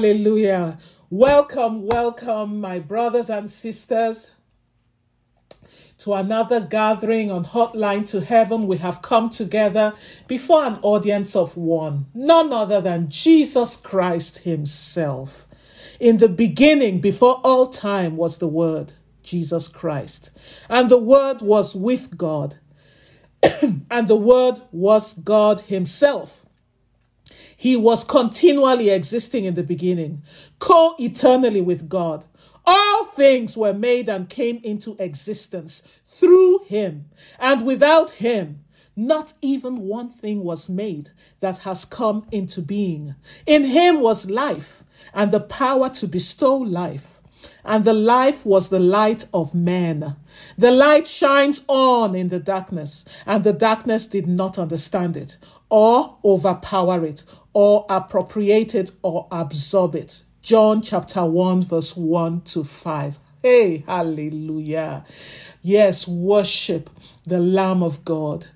Hallelujah. Welcome, welcome, my brothers and sisters, to another gathering on Hotline to Heaven. We have come together before an audience of one, none other than Jesus Christ Himself. In the beginning, before all time, was the Word, Jesus Christ. And the Word was with God, and the Word was God Himself. He was continually existing in the beginning, co eternally with God. All things were made and came into existence through him, and without him, not even one thing was made that has come into being. In him was life, and the power to bestow life. And the life was the light of men. The light shines on in the darkness, and the darkness did not understand it, or overpower it, or appropriate it, or absorb it. John chapter 1, verse 1 to 5. Hey, hallelujah. Yes, worship the Lamb of God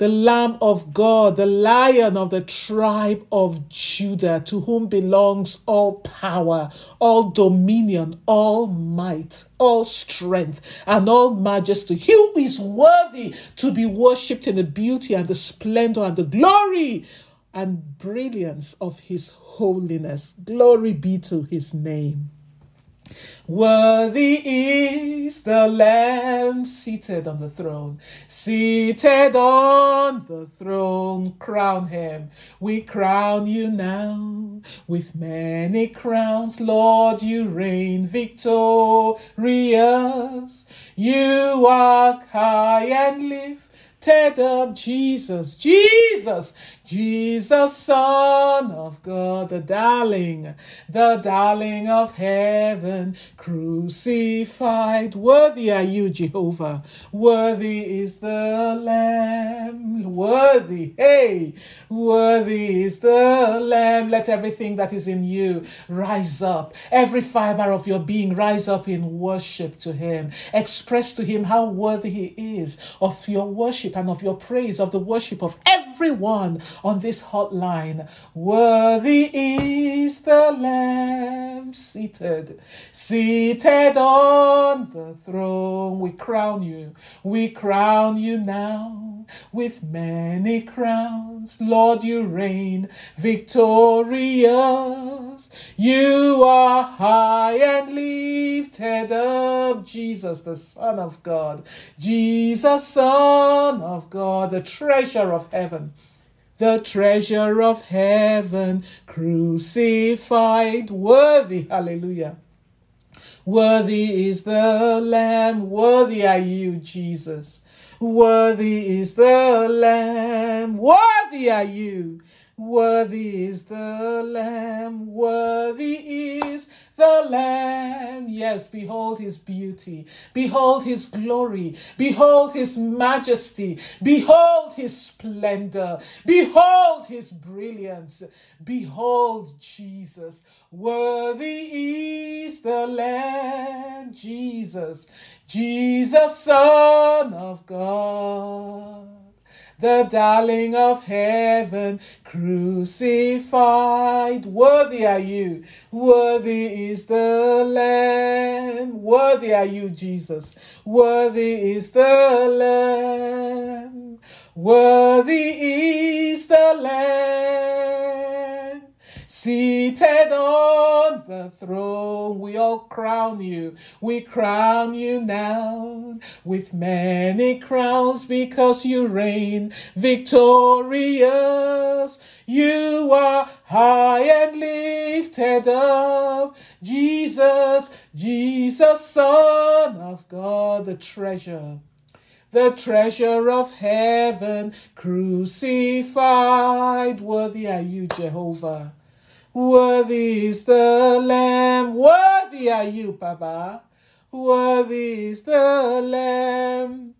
the Lamb of God, the Lion of the tribe of Judah, to whom belongs all power, all dominion, all might, all strength, and all majesty. He who is worthy to be worshipped in the beauty and the splendor and the glory and brilliance of his holiness. Glory be to his name. Worthy is the Lamb seated on the throne, seated on the throne. Crown him, we crown you now with many crowns. Lord, you reign victorious. You are high and lifted up, Jesus, Jesus, Jesus, Son of God, the darling, the darling of heaven, crucified. Worthy are you, Jehovah. Worthy is the Lamb. Worthy, hey, worthy is the Lamb. Let everything that is in you rise up. Every fiber of your being rise up in worship to Him. Express to Him how worthy He is of your worship and of your praise, of the worship of everyone on this hotline. Worthy is the Lamb seated, seated on the throne. We crown you, we crown you now with many crowns. Lord, you reign victorious. You are high and lifted up, Jesus, the Son of God, Jesus, Son of God, the treasure of heaven the treasure of heaven, crucified, worthy, hallelujah. Worthy is the Lamb, worthy are you, Jesus. Worthy is the Lamb, worthy are you. Worthy is the Lamb, worthy is the Lamb. Yes, behold his beauty, behold his glory, behold his majesty, behold his splendor, behold his brilliance, behold Jesus. Worthy is the Lamb, Jesus, Jesus, Son of God the darling of heaven, crucified. Worthy are you, worthy is the Lamb, worthy are you, Jesus, worthy is the Lamb, worthy is the Lamb. Seated on the throne, we all crown you. We crown you now with many crowns because you reign victorious. You are high and lifted up. Jesus, Jesus, Son of God, the treasure the treasure of heaven, crucified. Worthy are you, Jehovah. Worthy is the Lamb, worthy are you, Papa. Worthy is the Lamb.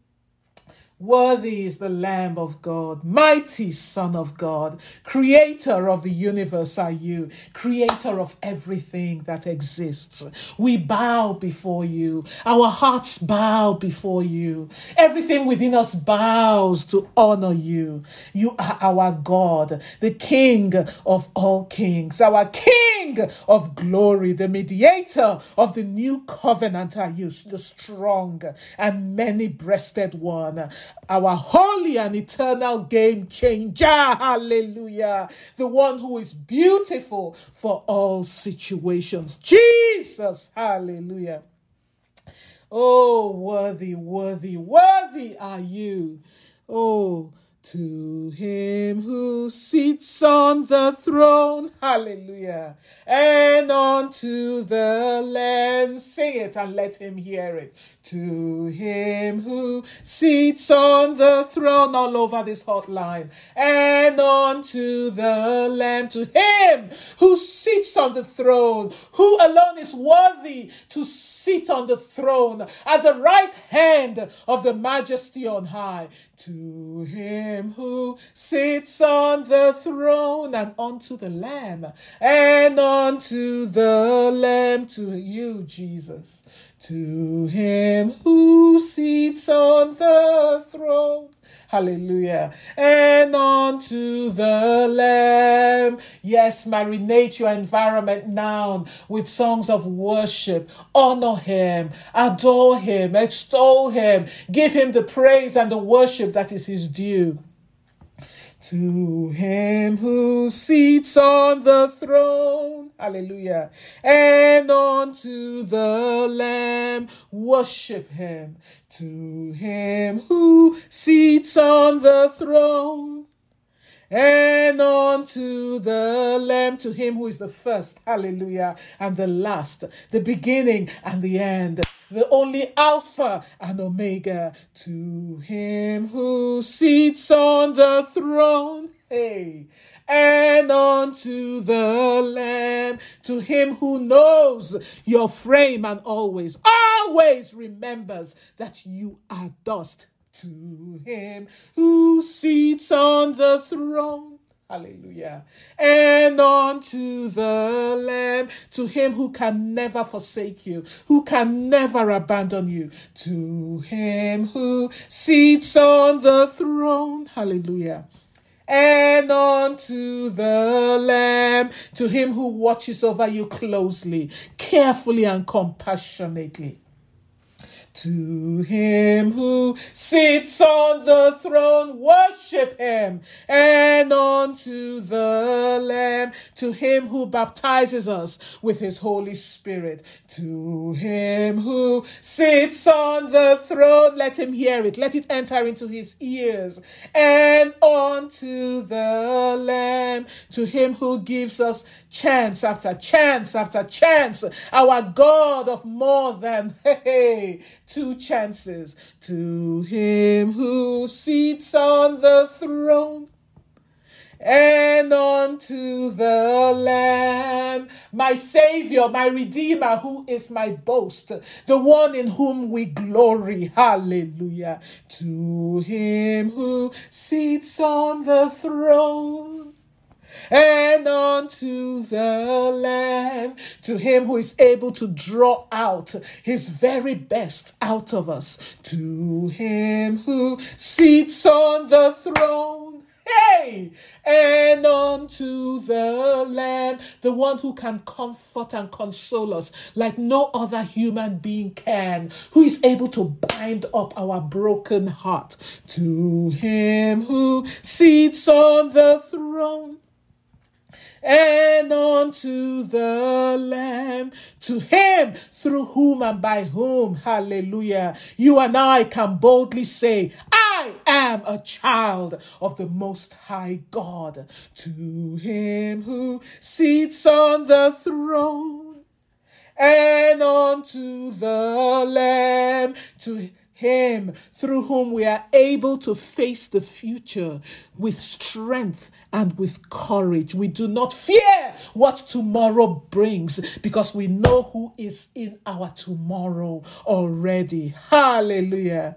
Worthy is the Lamb of God, mighty Son of God, creator of the universe are you, creator of everything that exists. We bow before you. Our hearts bow before you. Everything within us bows to honor you. You are our God, the King of all kings, our King of glory, the mediator of the new covenant are you, the strong and many breasted one, our holy and eternal game changer. Hallelujah. The one who is beautiful for all situations. Jesus. Hallelujah. Oh, worthy, worthy, worthy are you. Oh, to him who sits on the throne, hallelujah, and unto the Lamb, sing it and let him hear it. To him who sits on the throne, all over this hotline, and unto the Lamb, to him who sits on the throne, who alone is worthy to sit on the throne at the right hand of the majesty on high. To him who sits on the throne and unto the Lamb, and unto the Lamb, to you, Jesus. To him who sits on the throne Hallelujah. And unto the Lamb. Yes, marinate your environment now with songs of worship. Honor him, adore him, extol him, give him the praise and the worship that is his due. To him who sits on the throne, hallelujah, and unto the Lamb, worship him. To him who sits on the throne, and unto the Lamb, to him who is the first, hallelujah, and the last, the beginning and the end, the only Alpha and Omega, to him who sits on the throne. Hey, and unto the Lamb, to him who knows your frame and always, always remembers that you are dust to him who sits on the throne. Hallelujah. And unto the Lamb, to him who can never forsake you, who can never abandon you, to him who sits on the throne. Hallelujah and unto the Lamb, to him who watches over you closely, carefully, and compassionately. To him who sits on the throne, worship him. And unto the Lamb, to him who baptizes us with his Holy Spirit. To him who sits on the throne, let him hear it, let it enter into his ears. And unto the Lamb, to him who gives us chance after chance after chance, our God of more than, hey, two chances to him who sits on the throne and unto the Lamb, my Savior, my Redeemer, who is my boast, the one in whom we glory. Hallelujah. To him who sits on the throne and unto the Lamb, to him who is able to draw out his very best out of us, to him who sits on the throne. Hey! And unto the Lamb, the one who can comfort and console us like no other human being can, who is able to bind up our broken heart. To him who sits on the throne and unto the Lamb, to Him through whom and by whom, hallelujah, you and I can boldly say, I am a child of the Most High God, to Him who sits on the throne, and unto the Lamb, to him through whom we are able to face the future with strength and with courage. We do not fear what tomorrow brings because we know who is in our tomorrow already. Hallelujah.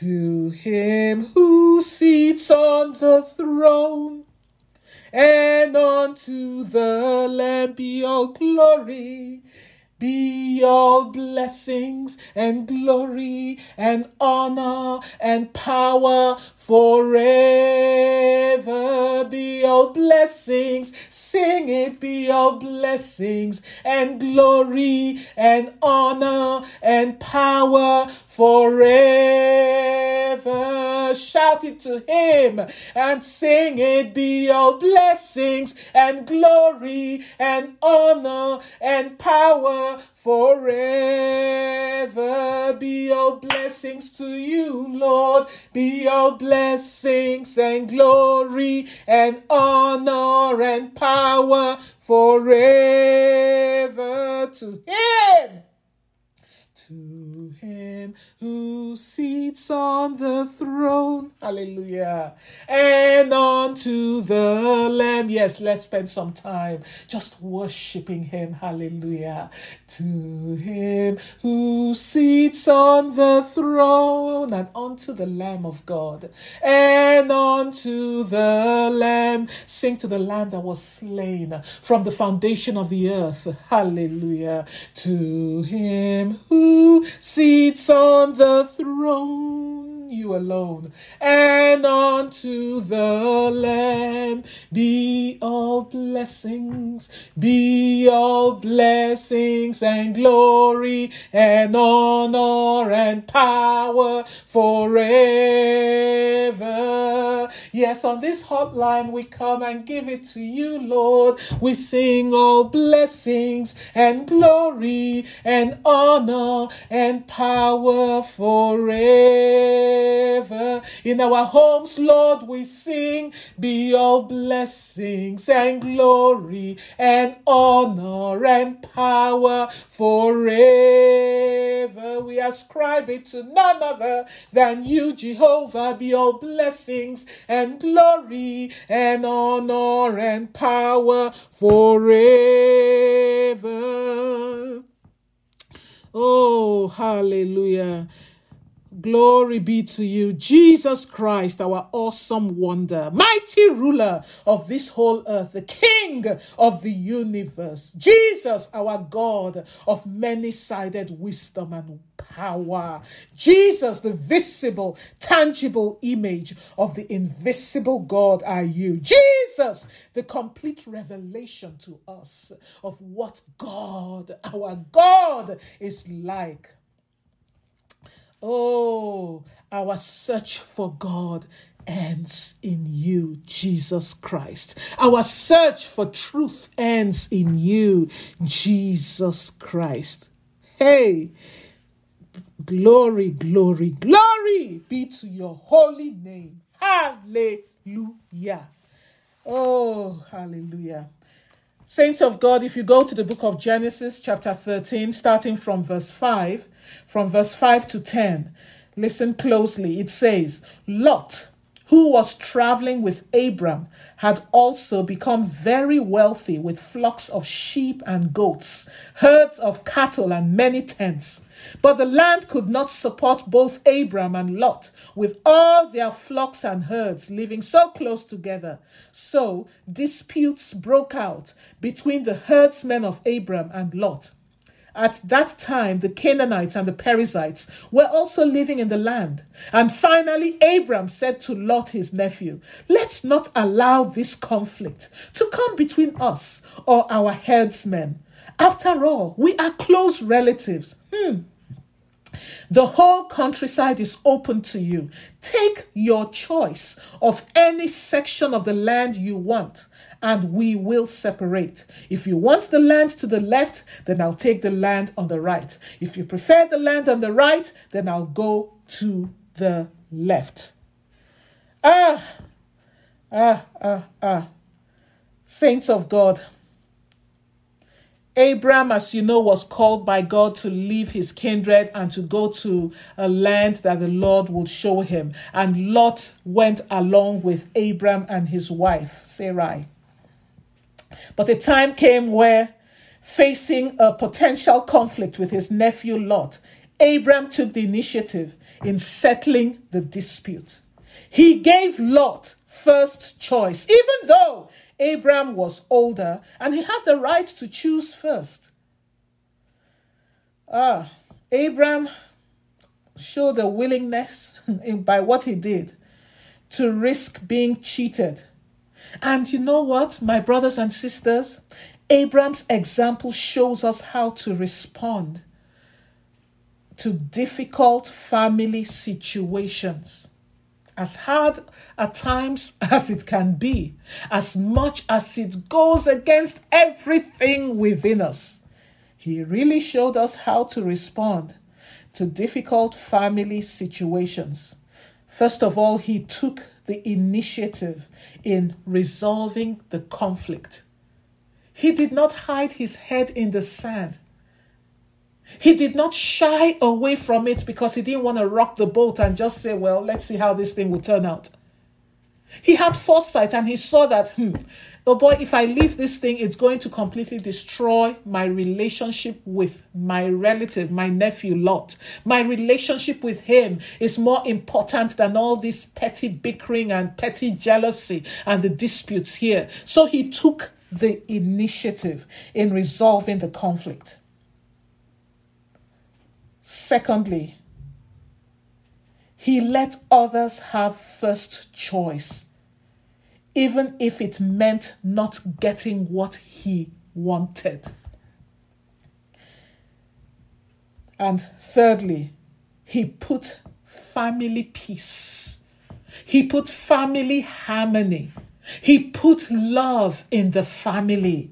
To him who sits on the throne and unto the Lamb be all glory be all blessings and glory and honor and power forever. All blessings. Sing it be all blessings and glory and honor and power forever. Shout it to him and sing it be all blessings and glory and honor and power forever. Be all blessings to you, Lord. Be all blessings and glory and honor and power forever to Him to him who sits on the throne. Hallelujah. And unto the Lamb. Yes, let's spend some time just worshiping him. Hallelujah. To him who sits on the throne and unto the Lamb of God. And unto the Lamb. Sing to the Lamb that was slain from the foundation of the earth. Hallelujah. To him who sits on the throne, you alone, and unto the Lamb be all blessings, be all blessings and glory and honor and power forever. Yes, on this hotline we come and give it to you, Lord. We sing all blessings and glory and honor and power forever. In our homes, Lord, we sing, be all blessings and glory and honor and power forever. We ascribe it to none other than you, Jehovah. Be all blessings and glory and honor and power forever. Oh, hallelujah. Glory be to you, Jesus Christ, our awesome wonder, mighty ruler of this whole earth, the King of the universe, Jesus, our God of many sided wisdom and power, Jesus, the visible, tangible image of the invisible God, are you, Jesus, the complete revelation to us of what God, our God, is like. Oh, our search for God ends in you, Jesus Christ. Our search for truth ends in you, Jesus Christ. Hey, glory, glory, glory be to your holy name. Hallelujah. Oh, hallelujah. Saints of God, if you go to the book of Genesis, chapter 13, starting from verse 5, from verse 5 to 10. Listen closely. It says, Lot, who was traveling with Abram, had also become very wealthy with flocks of sheep and goats, herds of cattle, and many tents. But the land could not support both Abram and Lot, with all their flocks and herds living so close together. So disputes broke out between the herdsmen of Abram and Lot. At that time, the Canaanites and the Perizzites were also living in the land. And finally, Abram said to Lot, his nephew, Let's not allow this conflict to come between us or our herdsmen. After all, we are close relatives. Hmm. The whole countryside is open to you. Take your choice of any section of the land you want and we will separate. If you want the land to the left, then I'll take the land on the right. If you prefer the land on the right, then I'll go to the left. Ah, ah, ah, ah. Saints of God. Abram, as you know, was called by God to leave his kindred and to go to a land that the Lord would show him. And Lot went along with Abram and his wife, Sarai. But a time came where, facing a potential conflict with his nephew Lot, Abram took the initiative in settling the dispute. He gave Lot first choice, even though Abram was older and he had the right to choose first. Ah, Abram showed a willingness by what he did to risk being cheated And you know what, my brothers and sisters? Abraham's example shows us how to respond to difficult family situations. As hard at times as it can be, as much as it goes against everything within us, he really showed us how to respond to difficult family situations. First of all, he took the initiative in resolving the conflict. He did not hide his head in the sand. He did not shy away from it because he didn't want to rock the boat and just say, well, let's see how this thing will turn out. He had foresight and he saw that, hmm, oh boy, if I leave this thing, it's going to completely destroy my relationship with my relative, my nephew Lot. My relationship with him is more important than all this petty bickering and petty jealousy and the disputes here. So he took the initiative in resolving the conflict. Secondly, he let others have first choice, even if it meant not getting what he wanted. And thirdly, he put family peace, he put family harmony, he put love in the family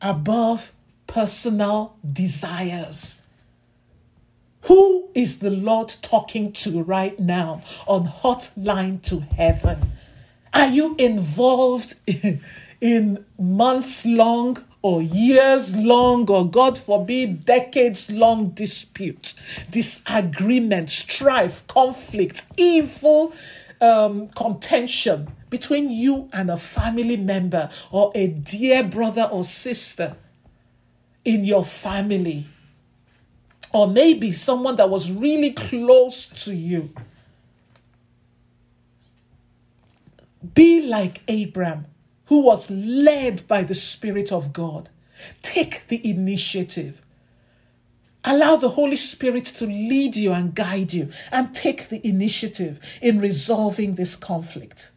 above personal desires. Who is the Lord talking to right now on Hotline to Heaven? Are you involved in, in months long or years long or God forbid decades long dispute, disagreement, strife, conflict, evil um, contention between you and a family member or a dear brother or sister in your family? Or maybe someone that was really close to you. Be like Abraham, who was led by the Spirit of God. Take the initiative. Allow the Holy Spirit to lead you and guide you, and take the initiative in resolving this conflict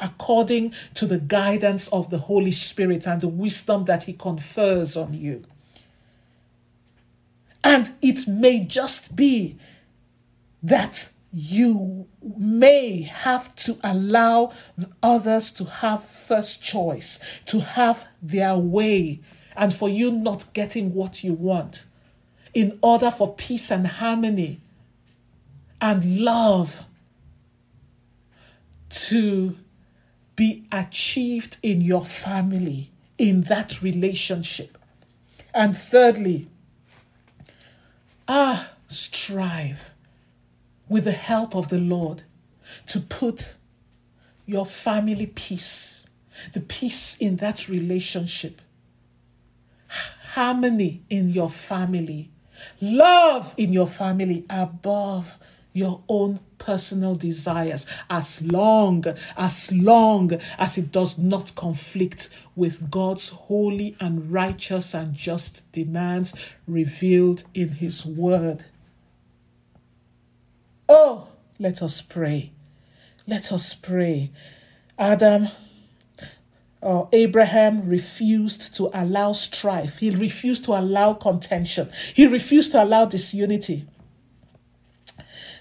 according to the guidance of the Holy Spirit and the wisdom that He confers on you. And it may just be that you may have to allow others to have first choice, to have their way, and for you not getting what you want in order for peace and harmony and love to be achieved in your family, in that relationship. And thirdly, Ah, strive with the help of the Lord to put your family peace, the peace in that relationship, harmony in your family, love in your family above your own personal desires as long as long as it does not conflict with God's holy and righteous and just demands revealed in his word. Oh, let us pray. Let us pray. Adam or Abraham refused to allow strife. He refused to allow contention. He refused to allow disunity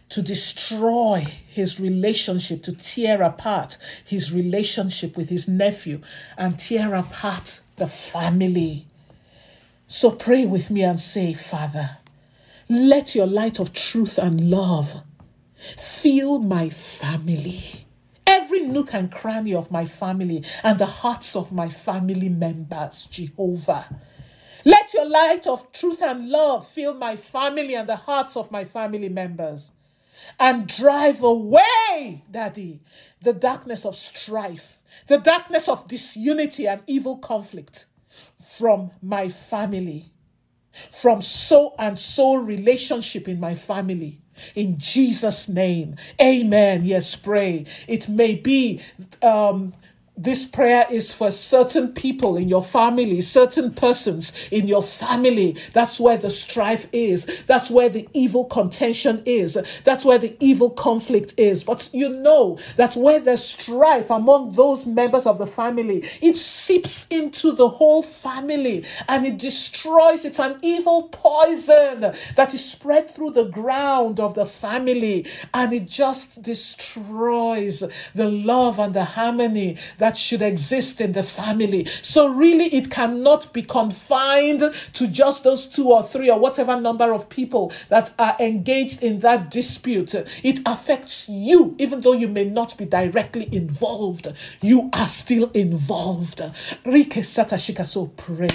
to destroy his relationship, to tear apart his relationship with his nephew, and tear apart the family. So pray with me and say, Father, let your light of truth and love fill my family. Every nook and cranny of my family and the hearts of my family members, Jehovah. Let your light of truth and love fill my family and the hearts of my family members and drive away, Daddy, the darkness of strife, the darkness of disunity and evil conflict from my family, from so and so relationship in my family. In Jesus' name, amen. Yes, pray. It may be um, this prayer is for certain people in your family, certain persons in your family. That's where the strife is. That's where the evil contention is. That's where the evil conflict is. But you know that where there's strife among those members of the family, it seeps into the whole family and it destroys. It's an evil poison that is spread through the ground of the family and it just destroys the love and the harmony that should exist in the family. So, really, it cannot be confined to just those two or three or whatever number of people that are engaged in that dispute. It affects you, even though you may not be directly involved, you are still involved. Rike Satashika, so pray.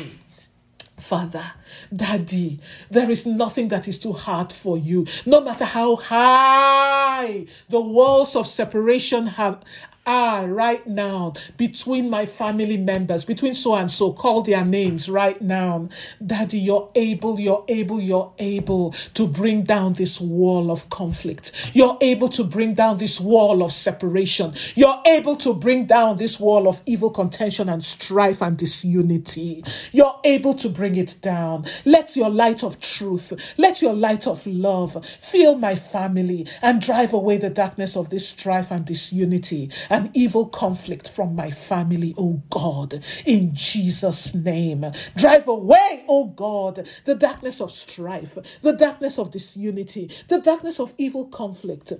Father, Daddy, there is nothing that is too hard for you. No matter how high the walls of separation have are right now between my family members, between so and so, call their names right now. Daddy, you're able, you're able, you're able to bring down this wall of conflict. You're able to bring down this wall of separation. You're able to bring down this wall of evil contention and strife and disunity. You're able to bring it down. Let your light of truth, let your light of love fill my family and drive away the darkness of this strife and disunity. And an evil conflict from my family, oh God, in Jesus' name. Drive away, oh God, the darkness of strife, the darkness of disunity, the darkness of evil conflict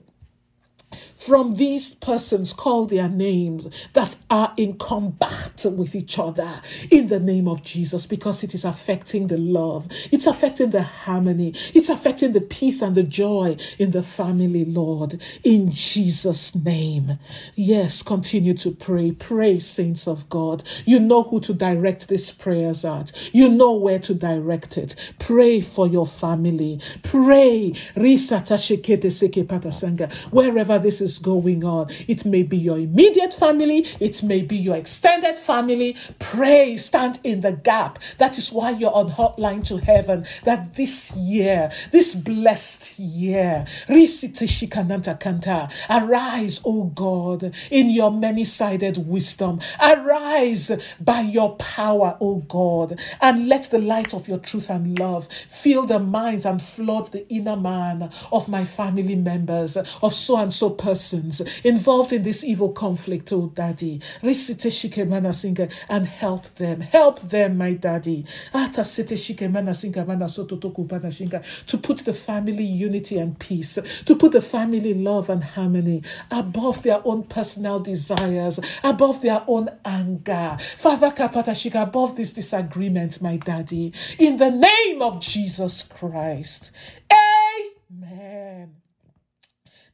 from these persons call their names that are in combat with each other in the name of Jesus because it is affecting the love, it's affecting the harmony, it's affecting the peace and the joy in the family, Lord, in Jesus' name. Yes, continue to pray. Pray, saints of God. You know who to direct these prayers at, you know where to direct it. Pray for your family. Pray. Wherever this is going on. It may be your immediate family, it may be your extended family. Pray, stand in the gap. That is why you're on hotline to heaven. That this year, this blessed year, arise, O God, in your many sided wisdom. Arise by your power, O God, and let the light of your truth and love fill the minds and flood the inner man of my family members, of so and so persons involved in this evil conflict, oh daddy. And help them. Help them, my daddy. To put the family unity and peace, to put the family love and harmony above their own personal desires, above their own anger. Father Kapatashika, above this disagreement, my daddy. In the name of Jesus Christ. Amen.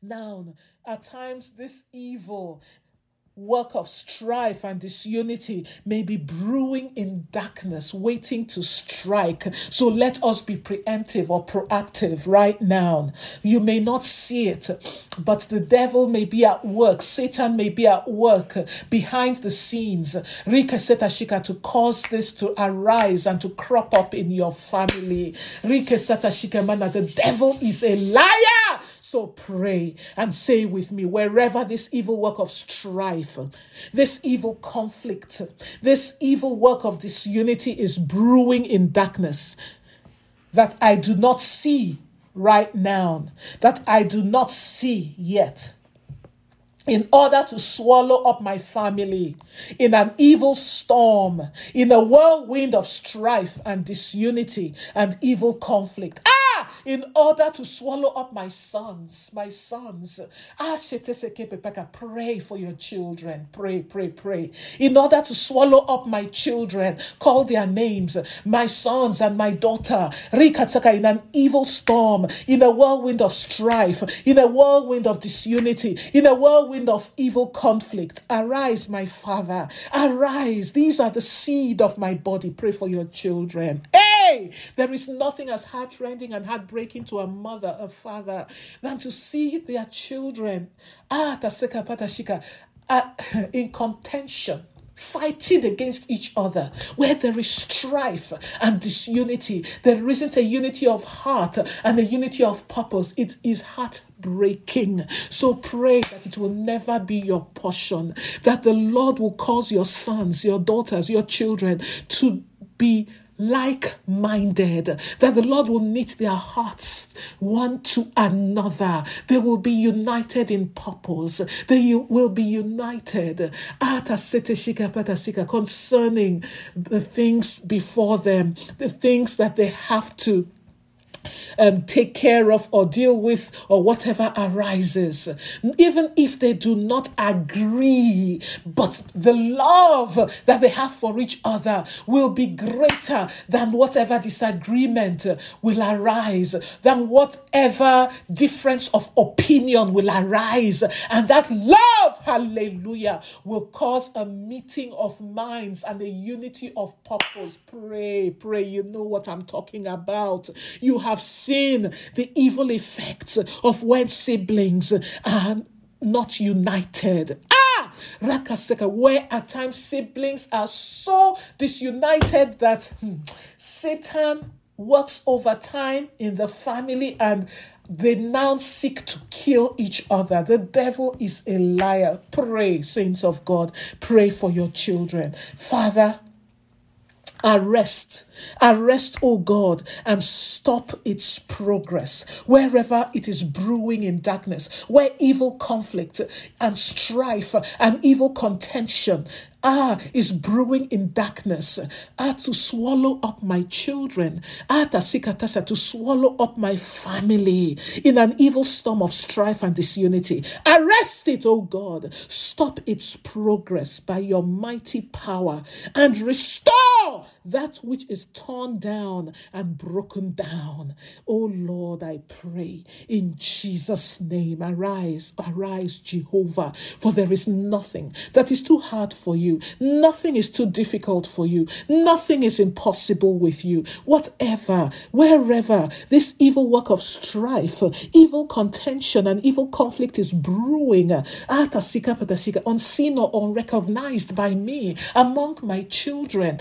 Now, at times, this evil work of strife and disunity may be brewing in darkness, waiting to strike. So let us be preemptive or proactive right now. You may not see it, but the devil may be at work, Satan may be at work behind the scenes, Rika Setashika, to cause this to arise and to crop up in your family. Rika Setashika, mana, the devil is a liar. So pray and say with me wherever this evil work of strife, this evil conflict, this evil work of disunity is brewing in darkness that I do not see right now, that I do not see yet in order to swallow up my family in an evil storm, in a whirlwind of strife and disunity and evil conflict. In order to swallow up my sons, my sons. Ah, pray for your children. Pray, pray, pray. In order to swallow up my children, call their names, my sons and my daughter. Rikataka in an evil storm, in a whirlwind of strife, in a whirlwind of disunity, in a whirlwind of evil conflict. Arise, my father. Arise. These are the seed of my body. Pray for your children. Hey, there is nothing as heartrending and heartbreaking to a mother, a father, than to see their children ah, taseka uh, in contention fighting against each other, where there is strife and disunity, there isn't a unity of heart and a unity of purpose. It is heartbreaking. So pray that it will never be your portion, that the Lord will cause your sons, your daughters, your children to be like minded, that the Lord will knit their hearts one to another. They will be united in purpose. They will be united concerning the things before them, the things that they have to um, take care of or deal with or whatever arises, even if they do not agree, but the love that they have for each other will be greater than whatever disagreement will arise, than whatever difference of opinion will arise. And that love, hallelujah, will cause a meeting of minds and a unity of purpose. Pray, pray. You know what I'm talking about. You have seen the evil effects of when siblings are not united. Ah! Rakaseka, where at times siblings are so disunited that hmm, Satan works overtime in the family and they now seek to kill each other. The devil is a liar. Pray, saints of God. Pray for your children. Father, arrest Arrest, O God, and stop its progress wherever it is brewing in darkness, where evil conflict and strife and evil contention ah, is brewing in darkness, ah, to swallow up my children, ah, tasikatasa, to swallow up my family in an evil storm of strife and disunity. Arrest it, O God. Stop its progress by your mighty power and restore that which is torn down and broken down. Oh Lord, I pray in Jesus' name, arise, arise, Jehovah, for there is nothing that is too hard for you, nothing is too difficult for you, nothing is impossible with you. Whatever, wherever this evil work of strife, evil contention, and evil conflict is brewing, unseen or unrecognized by me among my children,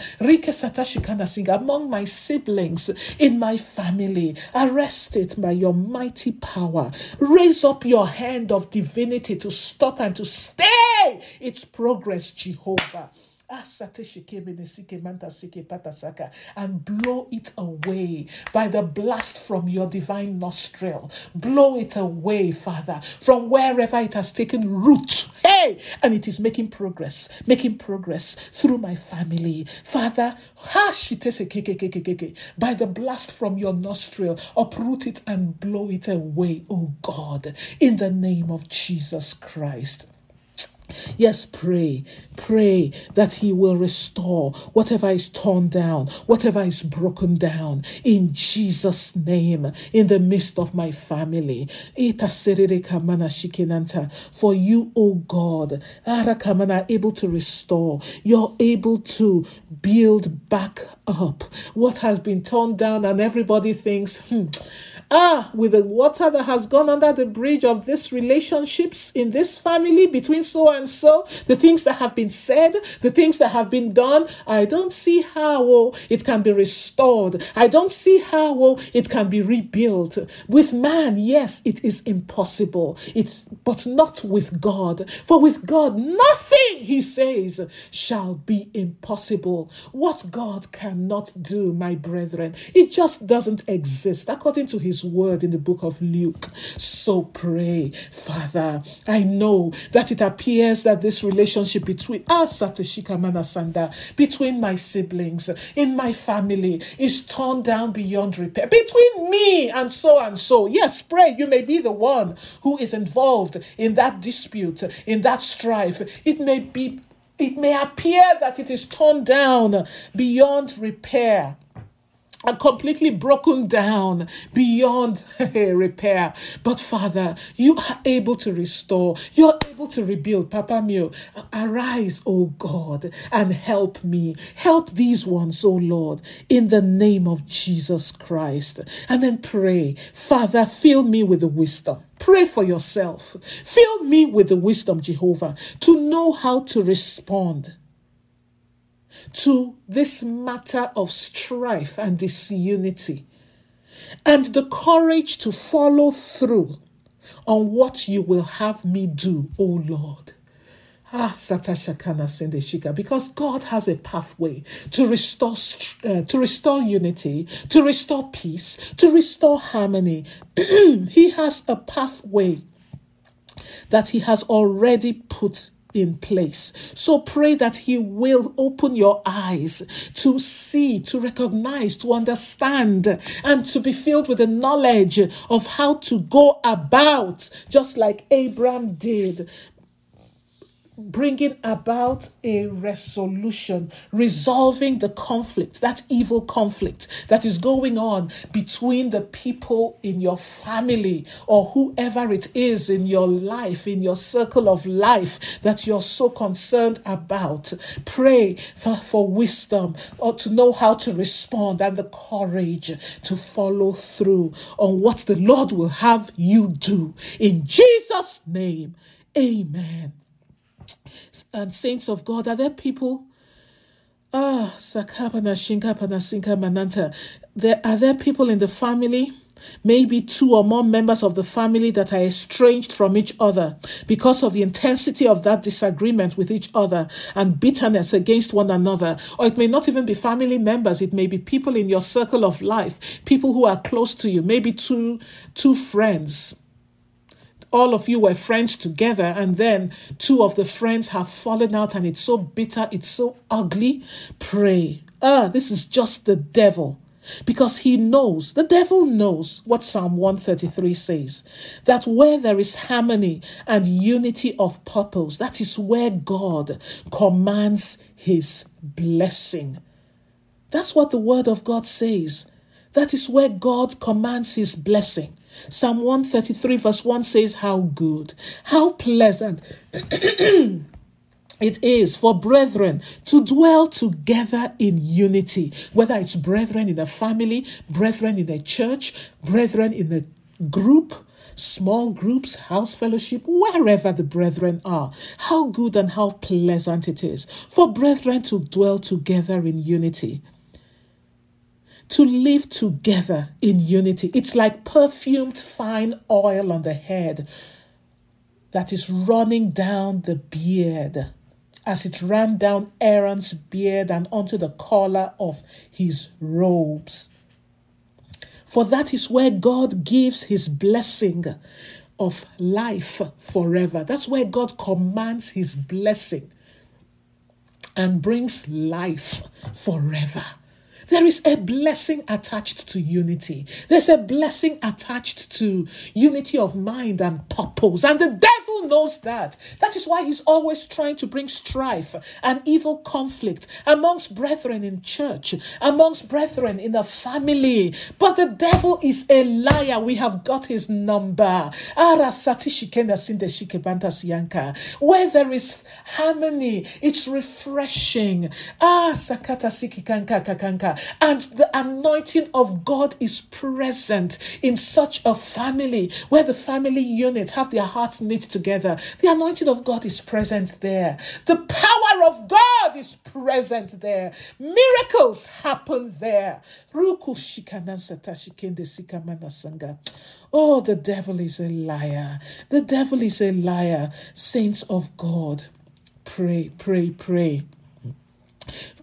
among my siblings, in my family. Arrest it by your mighty power. Raise up your hand of divinity to stop and to stay its progress, Jehovah and blow it away by the blast from your divine nostril. Blow it away, Father, from wherever it has taken root. Hey, and it is making progress, making progress through my family. Father, by the blast from your nostril, uproot it and blow it away, oh God, in the name of Jesus Christ. Yes, pray, pray that He will restore whatever is torn down, whatever is broken down in Jesus' name, in the midst of my family. For you, O God, are able to restore, you're able to build back up what has been torn down, and everybody thinks, hmm, Ah, with the water that has gone under the bridge of these relationships in this family between so and so, the things that have been said, the things that have been done, I don't see how oh, it can be restored. I don't see how oh, it can be rebuilt. With man, yes, it is impossible. It's but not with God. For with God, nothing, he says, shall be impossible. What God cannot do, my brethren, it just doesn't exist according to his word in the book of Luke. So pray, Father. I know that it appears that this relationship between us, at Manasanda, between my siblings, in my family, is torn down beyond repair. Between me and so and so. Yes, pray. You may be the one who is involved in that dispute, in that strife. It may be it may appear that it is torn down beyond repair are completely broken down beyond repair. But Father, you are able to restore. You're able to rebuild. Papa mio, arise, O God, and help me. Help these ones, O Lord, in the name of Jesus Christ. And then pray, Father, fill me with the wisdom. Pray for yourself. Fill me with the wisdom, Jehovah, to know how to respond to this matter of strife and disunity, and the courage to follow through on what you will have me do, O Lord. Ah, Satashakana Sindeshika, because God has a pathway to restore, uh, to restore unity, to restore peace, to restore harmony. he has a pathway that He has already put in place. So pray that He will open your eyes to see, to recognize, to understand, and to be filled with the knowledge of how to go about, just like Abraham did, bringing about a resolution, resolving the conflict, that evil conflict that is going on between the people in your family or whoever it is in your life, in your circle of life that you're so concerned about. Pray for, for wisdom or to know how to respond and the courage to follow through on what the Lord will have you do. In Jesus' name, amen and saints of God, are there people? Ah, Sakapana Shinkapana Sinka Mananta. There are there people in the family, maybe two or more members of the family that are estranged from each other because of the intensity of that disagreement with each other and bitterness against one another. Or it may not even be family members, it may be people in your circle of life, people who are close to you, maybe two two friends all of you were friends together and then two of the friends have fallen out and it's so bitter, it's so ugly, pray. Ah, this is just the devil. Because he knows, the devil knows what Psalm 133 says that where there is harmony and unity of purpose, that is where God commands his blessing. That's what the word of God says. That is where God commands his blessing. Psalm 133, verse 1 says, How good, how pleasant. It is for brethren to dwell together in unity, whether it's brethren in a family, brethren in a church, brethren in a group, small groups, house fellowship, wherever the brethren are. How good and how pleasant it is for brethren to dwell together in unity to live together in unity. It's like perfumed fine oil on the head that is running down the beard as it ran down Aaron's beard and onto the collar of his robes. For that is where God gives his blessing of life forever. That's where God commands his blessing and brings life forever. There is a blessing attached to unity. There's a blessing attached to unity of mind and purpose. And the devil knows that. That is why he's always trying to bring strife and evil conflict amongst brethren in church, amongst brethren in the family. But the devil is a liar. We have got his number. Where there is harmony, it's refreshing. Ah, sakata sikikanka kakanka and the anointing of God is present in such a family where the family unit have their hearts knit together. The anointing of God is present there. The power of God is present there. Miracles happen there. Oh, the devil is a liar. The devil is a liar. Saints of God, pray, pray, pray.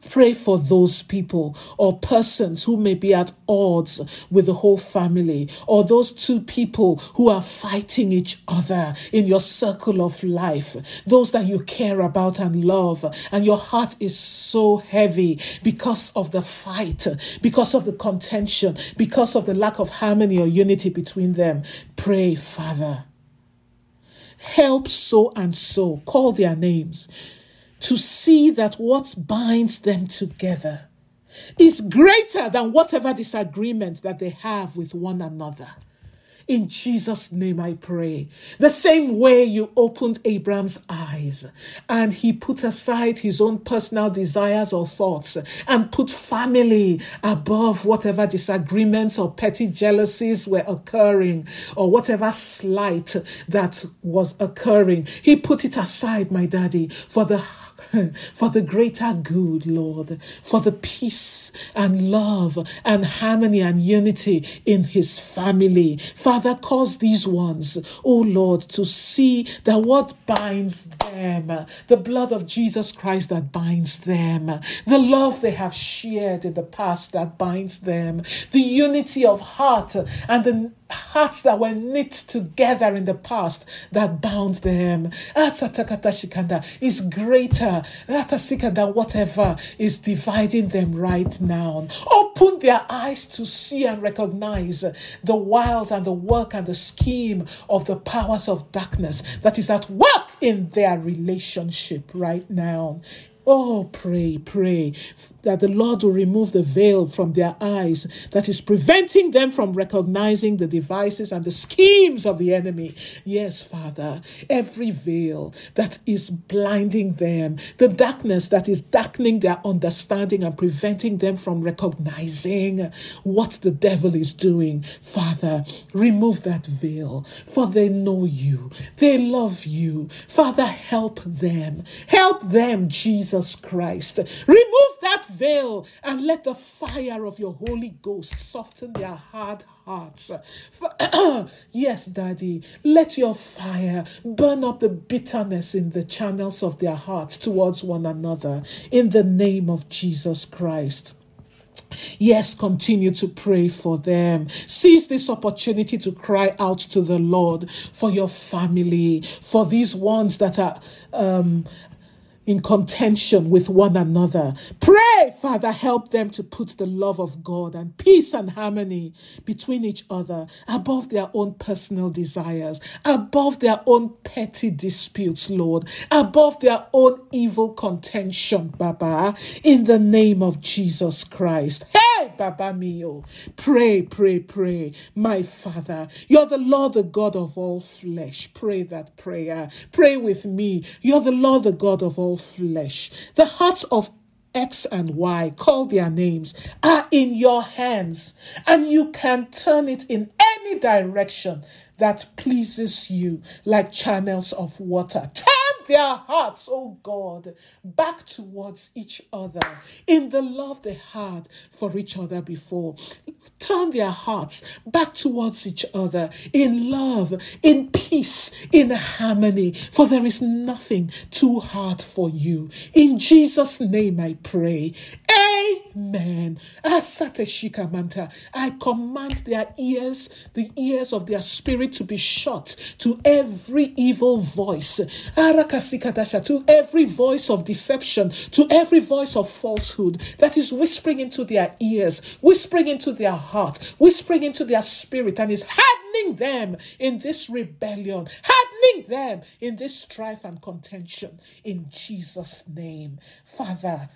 Pray for those people or persons who may be at odds with the whole family, or those two people who are fighting each other in your circle of life, those that you care about and love, and your heart is so heavy because of the fight, because of the contention, because of the lack of harmony or unity between them. Pray, Father. Help so and so. Call their names to see that what binds them together is greater than whatever disagreement that they have with one another. In Jesus' name I pray. The same way you opened Abraham's eyes and he put aside his own personal desires or thoughts and put family above whatever disagreements or petty jealousies were occurring or whatever slight that was occurring. He put it aside, my daddy, for the for the greater good, Lord, for the peace and love and harmony and unity in his family. Father, cause these ones, oh Lord, to see that what binds them, the blood of Jesus Christ that binds them, the love they have shared in the past that binds them, the unity of heart and the hearts that were knit together in the past that bound them is greater than whatever is dividing them right now. Open their eyes to see and recognize the wiles and the work and the scheme of the powers of darkness that is at work in their relationship right now. Oh, pray, pray that the Lord will remove the veil from their eyes that is preventing them from recognizing the devices and the schemes of the enemy. Yes, Father, every veil that is blinding them, the darkness that is darkening their understanding and preventing them from recognizing what the devil is doing. Father, remove that veil, for they know you, they love you. Father, help them, help them, Jesus. Jesus Christ. Remove that veil and let the fire of your Holy Ghost soften their hard hearts. yes, Daddy, let your fire burn up the bitterness in the channels of their hearts towards one another in the name of Jesus Christ. Yes, continue to pray for them. Seize this opportunity to cry out to the Lord for your family, for these ones that are um, in contention with one another. Pray, Father, help them to put the love of God and peace and harmony between each other above their own personal desires, above their own petty disputes, Lord, above their own evil contention, Baba, in the name of Jesus Christ. Hey, Baba mio, pray, pray, pray, my Father. You're the Lord, the God of all flesh. Pray that prayer. Pray with me. You're the Lord, the God of all flesh. The hearts of X and Y, call their names, are in your hands, and you can turn it in any direction that pleases you, like channels of water. Their hearts, oh God, back towards each other in the love they had for each other before. Turn their hearts back towards each other in love, in peace, in harmony, for there is nothing too hard for you. In Jesus' name I pray. Amen. I command their ears, the ears of their spirit to be shut to every evil voice to every voice of deception, to every voice of falsehood that is whispering into their ears, whispering into their heart, whispering into their spirit, and is hardening them in this rebellion, hardening them in this strife and contention. In Jesus' name, Father,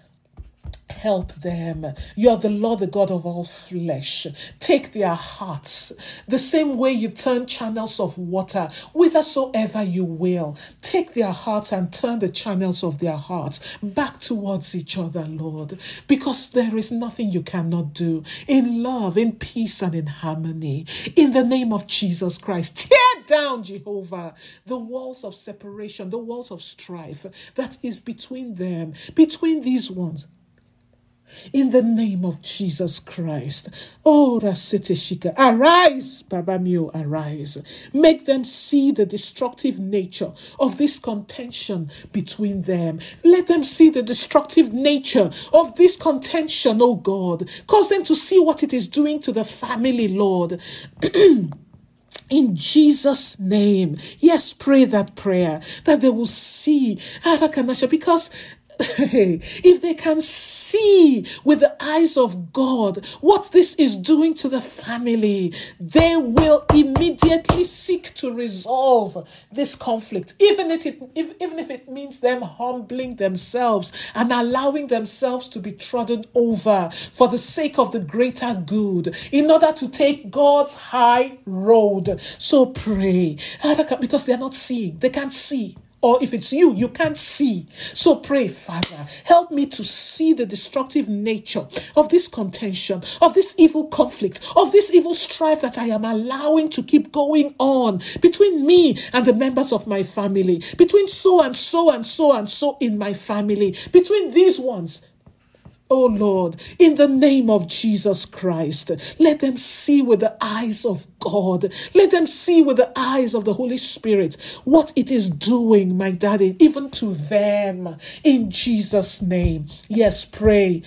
Help them. You're the Lord, the God of all flesh. Take their hearts the same way you turn channels of water whithersoever you will. Take their hearts and turn the channels of their hearts back towards each other, Lord, because there is nothing you cannot do in love, in peace, and in harmony. In the name of Jesus Christ, tear down, Jehovah, the walls of separation, the walls of strife that is between them, between these ones in the name of Jesus Christ. Oh, Rasete Shika, arise, Baba Mio, arise. Make them see the destructive nature of this contention between them. Let them see the destructive nature of this contention, oh God. Cause them to see what it is doing to the family, Lord. in Jesus' name. Yes, pray that prayer that they will see because if they can see with the eyes of God what this is doing to the family, they will immediately seek to resolve this conflict, even if it, if, even if it means them humbling themselves and allowing themselves to be trodden over for the sake of the greater good, in order to take God's high road. So pray. Because they're not seeing, they can't see or if it's you, you can't see. So pray, Father, help me to see the destructive nature of this contention, of this evil conflict, of this evil strife that I am allowing to keep going on between me and the members of my family, between so and so and so and so in my family, between these ones Oh Lord, in the name of Jesus Christ, let them see with the eyes of God. Let them see with the eyes of the Holy Spirit what it is doing, my daddy, even to them. In Jesus' name. Yes, pray.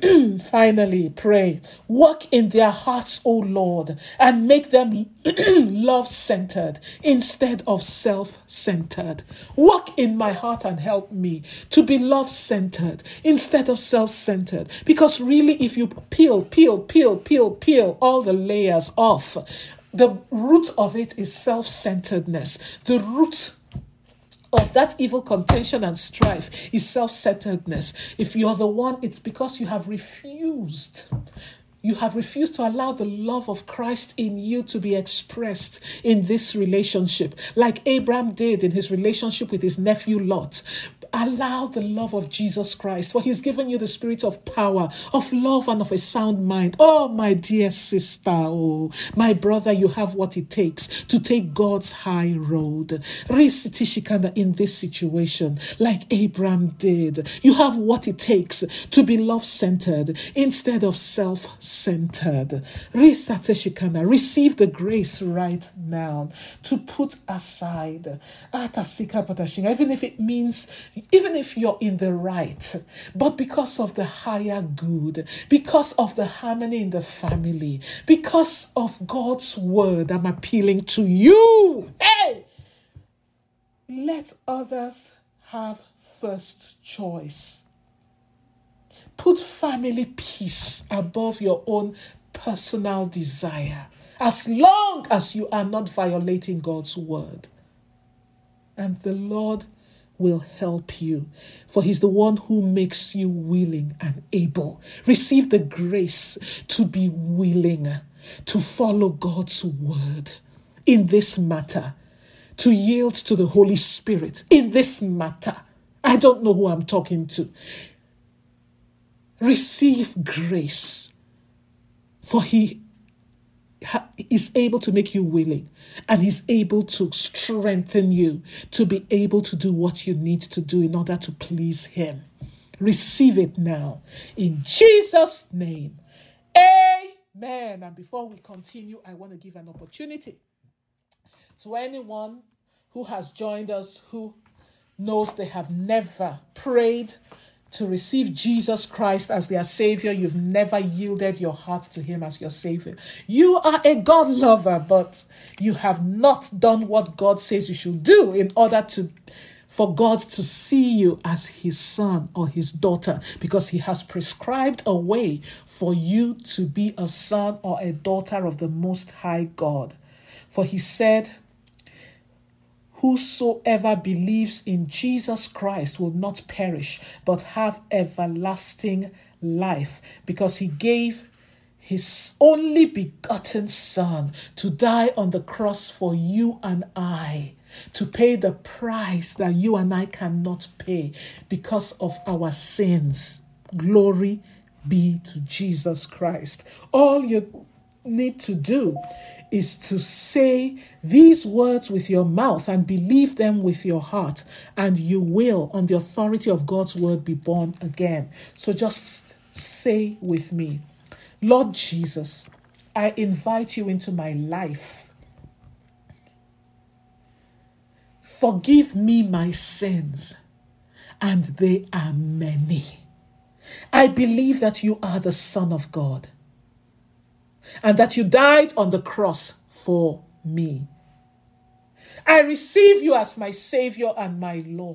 Finally, pray. Work in their hearts, O Lord, and make them love centered instead of self centered. Work in my heart and help me to be love centered instead of self centered. Because really, if you peel, peel, peel, peel, peel all the layers off, the root of it is self centeredness. The root of that evil contention and strife is self centeredness. If you're the one, it's because you have refused. You have refused to allow the love of Christ in you to be expressed in this relationship, like Abraham did in his relationship with his nephew Lot allow the love of Jesus Christ, for He's given you the spirit of power, of love, and of a sound mind. Oh, my dear sister, oh, my brother, you have what it takes to take God's high road. In this situation, like Abraham did, you have what it takes to be love centered instead of self centered. Receive the grace right now to put aside, even if it means even if you're in the right, but because of the higher good, because of the harmony in the family, because of God's word, I'm appealing to you. Hey! Let others have first choice. Put family peace above your own personal desire, as long as you are not violating God's word. And the Lord will help you, for He's the one who makes you willing and able. Receive the grace to be willing to follow God's word in this matter, to yield to the Holy Spirit in this matter. I don't know who I'm talking to. Receive grace, for He is able to make you willing and he's able to strengthen you to be able to do what you need to do in order to please him. Receive it now in Jesus' name. Amen. And before we continue, I want to give an opportunity to anyone who has joined us who knows they have never prayed to receive Jesus Christ as their Savior, you've never yielded your heart to Him as your Savior. You are a God lover, but you have not done what God says you should do in order to for God to see you as his son or his daughter because he has prescribed a way for you to be a son or a daughter of the most high God. For he said, Whosoever believes in Jesus Christ will not perish, but have everlasting life, because he gave his only begotten Son to die on the cross for you and I, to pay the price that you and I cannot pay because of our sins. Glory be to Jesus Christ. All you need to do is to say these words with your mouth and believe them with your heart, and you will, on the authority of God's word, be born again. So just say with me, Lord Jesus, I invite you into my life. Forgive me my sins, and they are many. I believe that you are the Son of God and that you died on the cross for me. I receive you as my Savior and my Lord.